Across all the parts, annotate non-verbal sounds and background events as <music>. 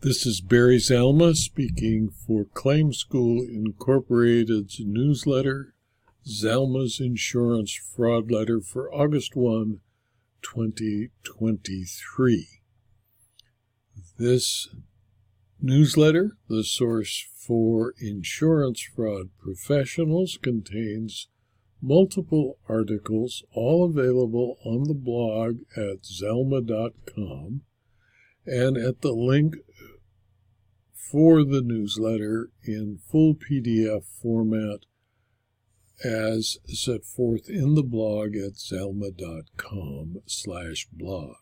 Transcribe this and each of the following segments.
This is Barry Zalma speaking for Claim School Incorporated's newsletter, Zalma's Insurance Fraud Letter for August 1, 2023. This newsletter, the source for insurance fraud professionals, contains multiple articles, all available on the blog at zalma.com and at the link for the newsletter in full PDF format as set forth in the blog at zalma.com slash blog.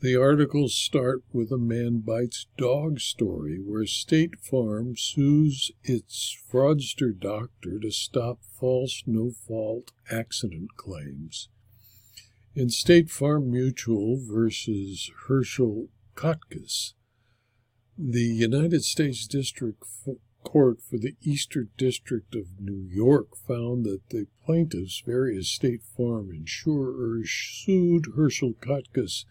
The articles start with a man bites dog story where State Farm sues its fraudster doctor to stop false no fault accident claims. In State Farm Mutual versus Herschel Kotkes, the United States District Court for the Eastern District of New York found that the plaintiffs, various State Farm insurers, sued Herschel Kotkes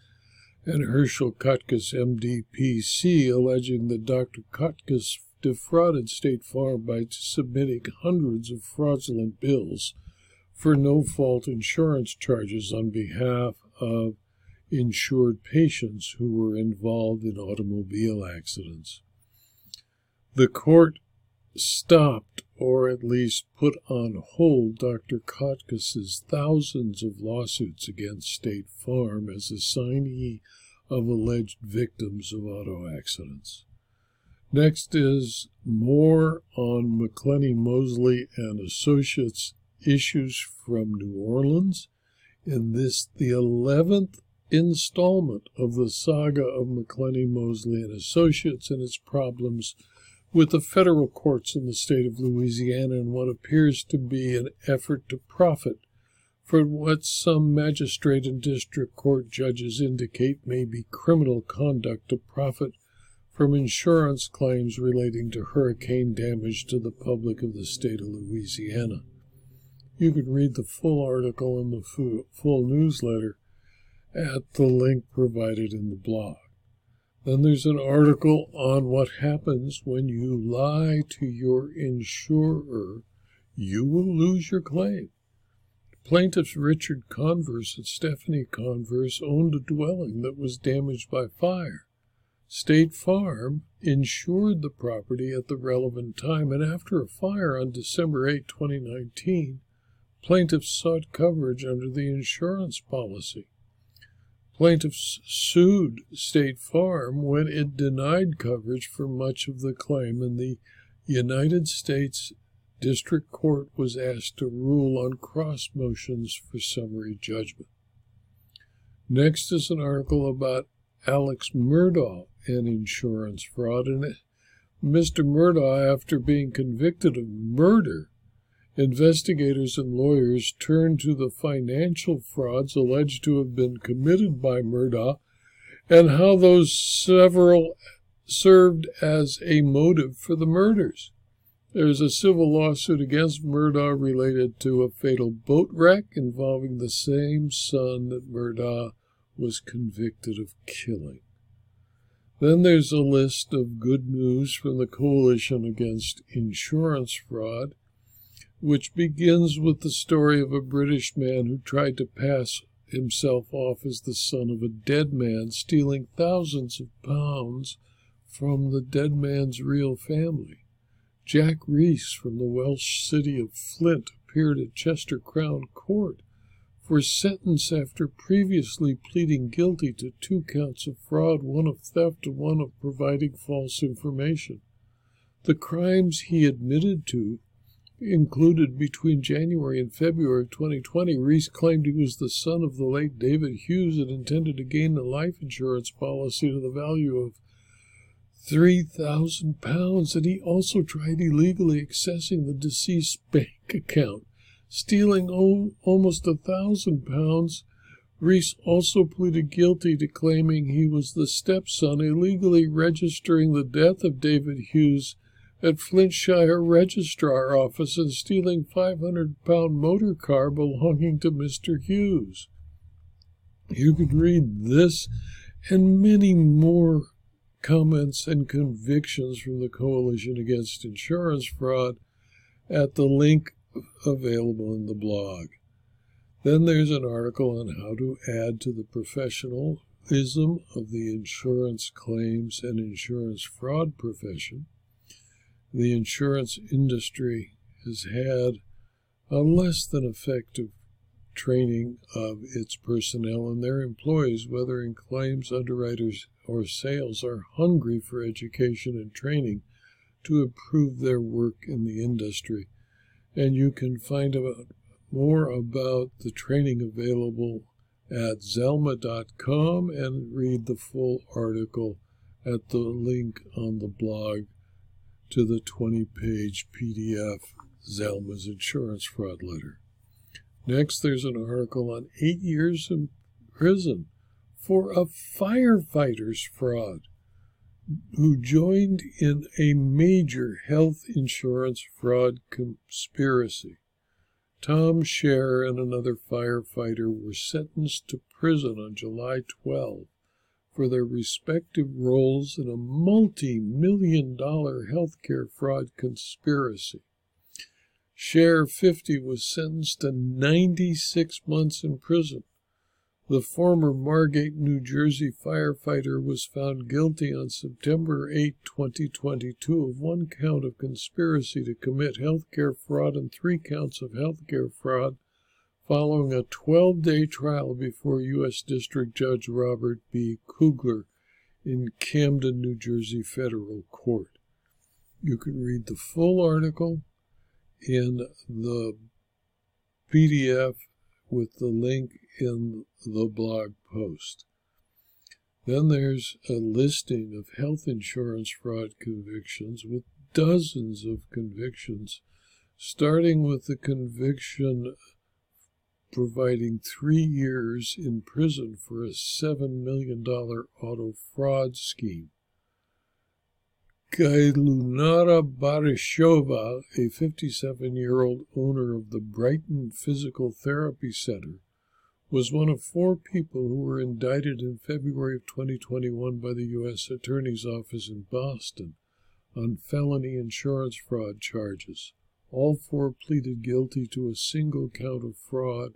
and Herschel Kotkes MDPC, alleging that Dr. Kotkes defrauded State Farm by submitting hundreds of fraudulent bills for no fault insurance charges on behalf of insured patients who were involved in automobile accidents. The court stopped or at least put on hold Dr. Kotkes' thousands of lawsuits against State Farm as assignee of alleged victims of auto accidents. Next is more on McClenny Mosley and Associates issues from New Orleans. In this, the 11th installment of the saga of McClenny Mosley and Associates and its problems with the federal courts in the state of Louisiana and what appears to be an effort to profit for what some magistrate and district court judges indicate may be criminal conduct to profit from insurance claims relating to hurricane damage to the public of the state of Louisiana. You can read the full article in the full newsletter at the link provided in the blog. Then there's an article on what happens when you lie to your insurer. You will lose your claim. Plaintiffs Richard Converse and Stephanie Converse owned a dwelling that was damaged by fire. State Farm insured the property at the relevant time, and after a fire on December 8, 2019, plaintiffs sought coverage under the insurance policy. Plaintiffs sued State Farm when it denied coverage for much of the claim, and the United States District Court was asked to rule on cross motions for summary judgment. Next is an article about Alex Murdaugh and insurance fraud. And Mr. Murdaugh, after being convicted of murder, investigators and lawyers turned to the financial frauds alleged to have been committed by Murdaugh and how those several served as a motive for the murders. There's a civil lawsuit against Murdaugh related to a fatal boat wreck involving the same son that Murdaugh was convicted of killing. Then there's a list of good news from the Coalition Against Insurance Fraud, which begins with the story of a British man who tried to pass himself off as the son of a dead man, stealing thousands of pounds from the dead man's real family. Jack Reese from the Welsh city of Flint appeared at Chester Crown Court for sentence after previously pleading guilty to two counts of fraud, one of theft and one of providing false information. The crimes he admitted to included between January and February of 2020. Reese claimed he was the son of the late David Hughes and intended to gain a life insurance policy to the value of three thousand pounds, and he also tried illegally accessing the deceased's bank account, stealing o- almost a thousand pounds. Reese also pleaded guilty to claiming he was the stepson, illegally registering the death of David Hughes at Flintshire Registrar Office and stealing 500 pound motor car belonging to Mr. Hughes. You could read this and many more comments, and convictions from the Coalition Against Insurance Fraud at the link available in the blog. Then there's an article on how to add to the professionalism of the insurance claims and insurance fraud profession. The insurance industry has had a less than effective training of its personnel and their employees, whether in claims, underwriters, or sales, are hungry for education and training to improve their work in the industry. And you can find out more about the training available at zalma.com and read the full article at the link on the blog to the 20 page PDF Zalma's Insurance Fraud Letter. Next, there's an article on eight years in prison for a firefighter's fraud who joined in a major health insurance fraud conspiracy. Tom Scher and another firefighter were sentenced to prison on July 12 for their respective roles in a multi million dollar healthcare fraud conspiracy. Scher 50 was sentenced to 96 months in prison. The former Margate, New Jersey firefighter was found guilty on September 8, 2022 of one count of conspiracy to commit healthcare fraud and three counts of healthcare fraud following a 12-day trial before U.S. District Judge Robert B. Kugler in Camden, New Jersey Federal Court. You can read the full article in the PDF with the link in the blog post. Then there's a listing of health insurance fraud convictions with dozens of convictions, starting with the conviction providing three years in prison for a $7 million auto fraud scheme. Gailunara Barishova, a 57 year old owner of the Brighton Physical Therapy Center, was one of four people who were indicted in February of 2021 by the U.S. Attorney's Office in Boston on felony insurance fraud charges. All four pleaded guilty to a single count of fraud,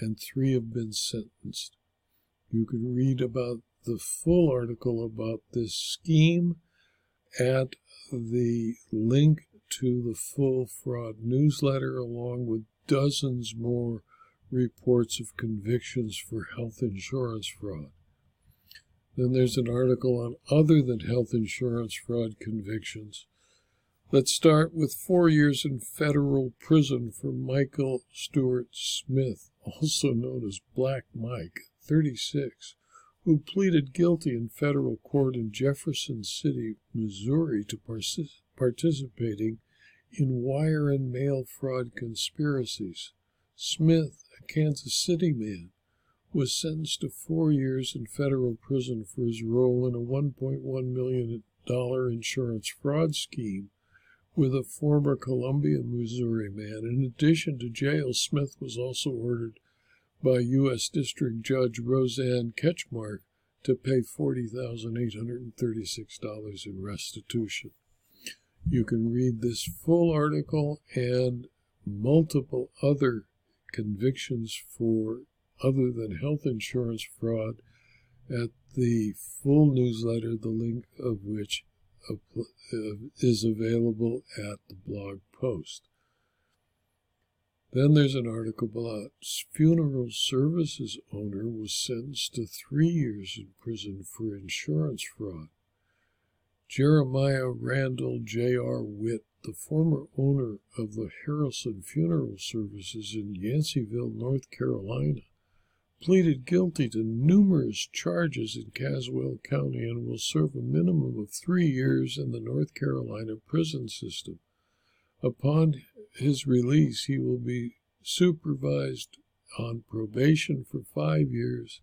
and three have been sentenced. You can read about the full article about this scheme at the link to the full fraud newsletter, along with dozens more reports of convictions for health insurance fraud. Then there's an article on other than health insurance fraud convictions. Let's start with four years in federal prison for Michael Stewart Smith, <laughs> also known as Black Mike, 36, who pleaded guilty in federal court in Jefferson City, Missouri, to participating in wire and mail fraud conspiracies. Smith, a Kansas City man, was sentenced to four years in federal prison for his role in a $1.1 million insurance fraud scheme with a former Columbia, Missouri man. In addition to jail, Smith was also ordered by U.S. District Judge Roseanne Ketchmark to pay $40,836 in restitution. You can read this full article and multiple other convictions for other than health insurance fraud at the full newsletter, the link of which is available at the blog post. Then there's an article about funeral services owner was sentenced to three years in prison for insurance fraud. Jeremiah Randall J.R. Witt, the former owner of the Harrison Funeral Services in Yanceyville, North Carolina, pleaded guilty to numerous charges in Caswell County and will serve a minimum of three years in the North Carolina prison system. Upon his release, he will be supervised on probation for five years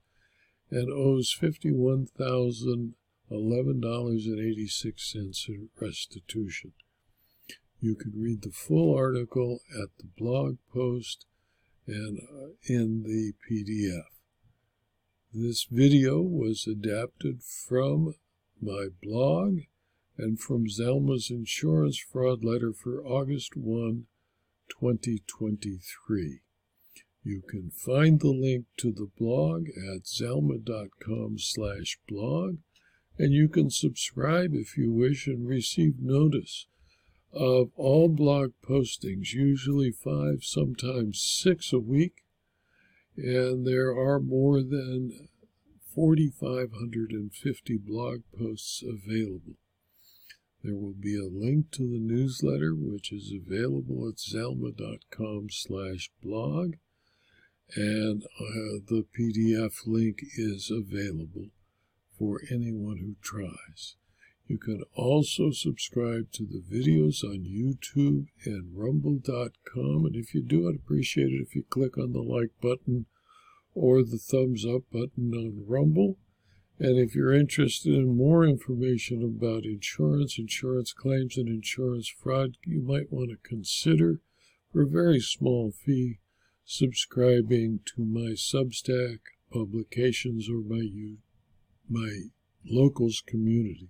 and owes $51,011.86 in restitution. You can read the full article at the blog post and uh, in the PDF. This video was adapted from my blog and from Zalma's insurance fraud letter for August 1, 2023. You can find the link to the blog at zalma.com slash blog, and you can subscribe if you wish and receive notice of all blog postings, usually five, sometimes six a week, and there are more than 4,550 blog posts available. There will be a link to the newsletter, which is available at zalma.com slash blog, and uh, the PDF link is available for anyone who tries. You can also subscribe to the videos on YouTube and rumble.com. And if you do, I'd appreciate it if you click on the like button or the thumbs up button on Rumble. And if you're interested in more information about insurance, insurance claims, and insurance fraud, you might want to consider, for a very small fee, subscribing to my Substack publications or my, my locals community.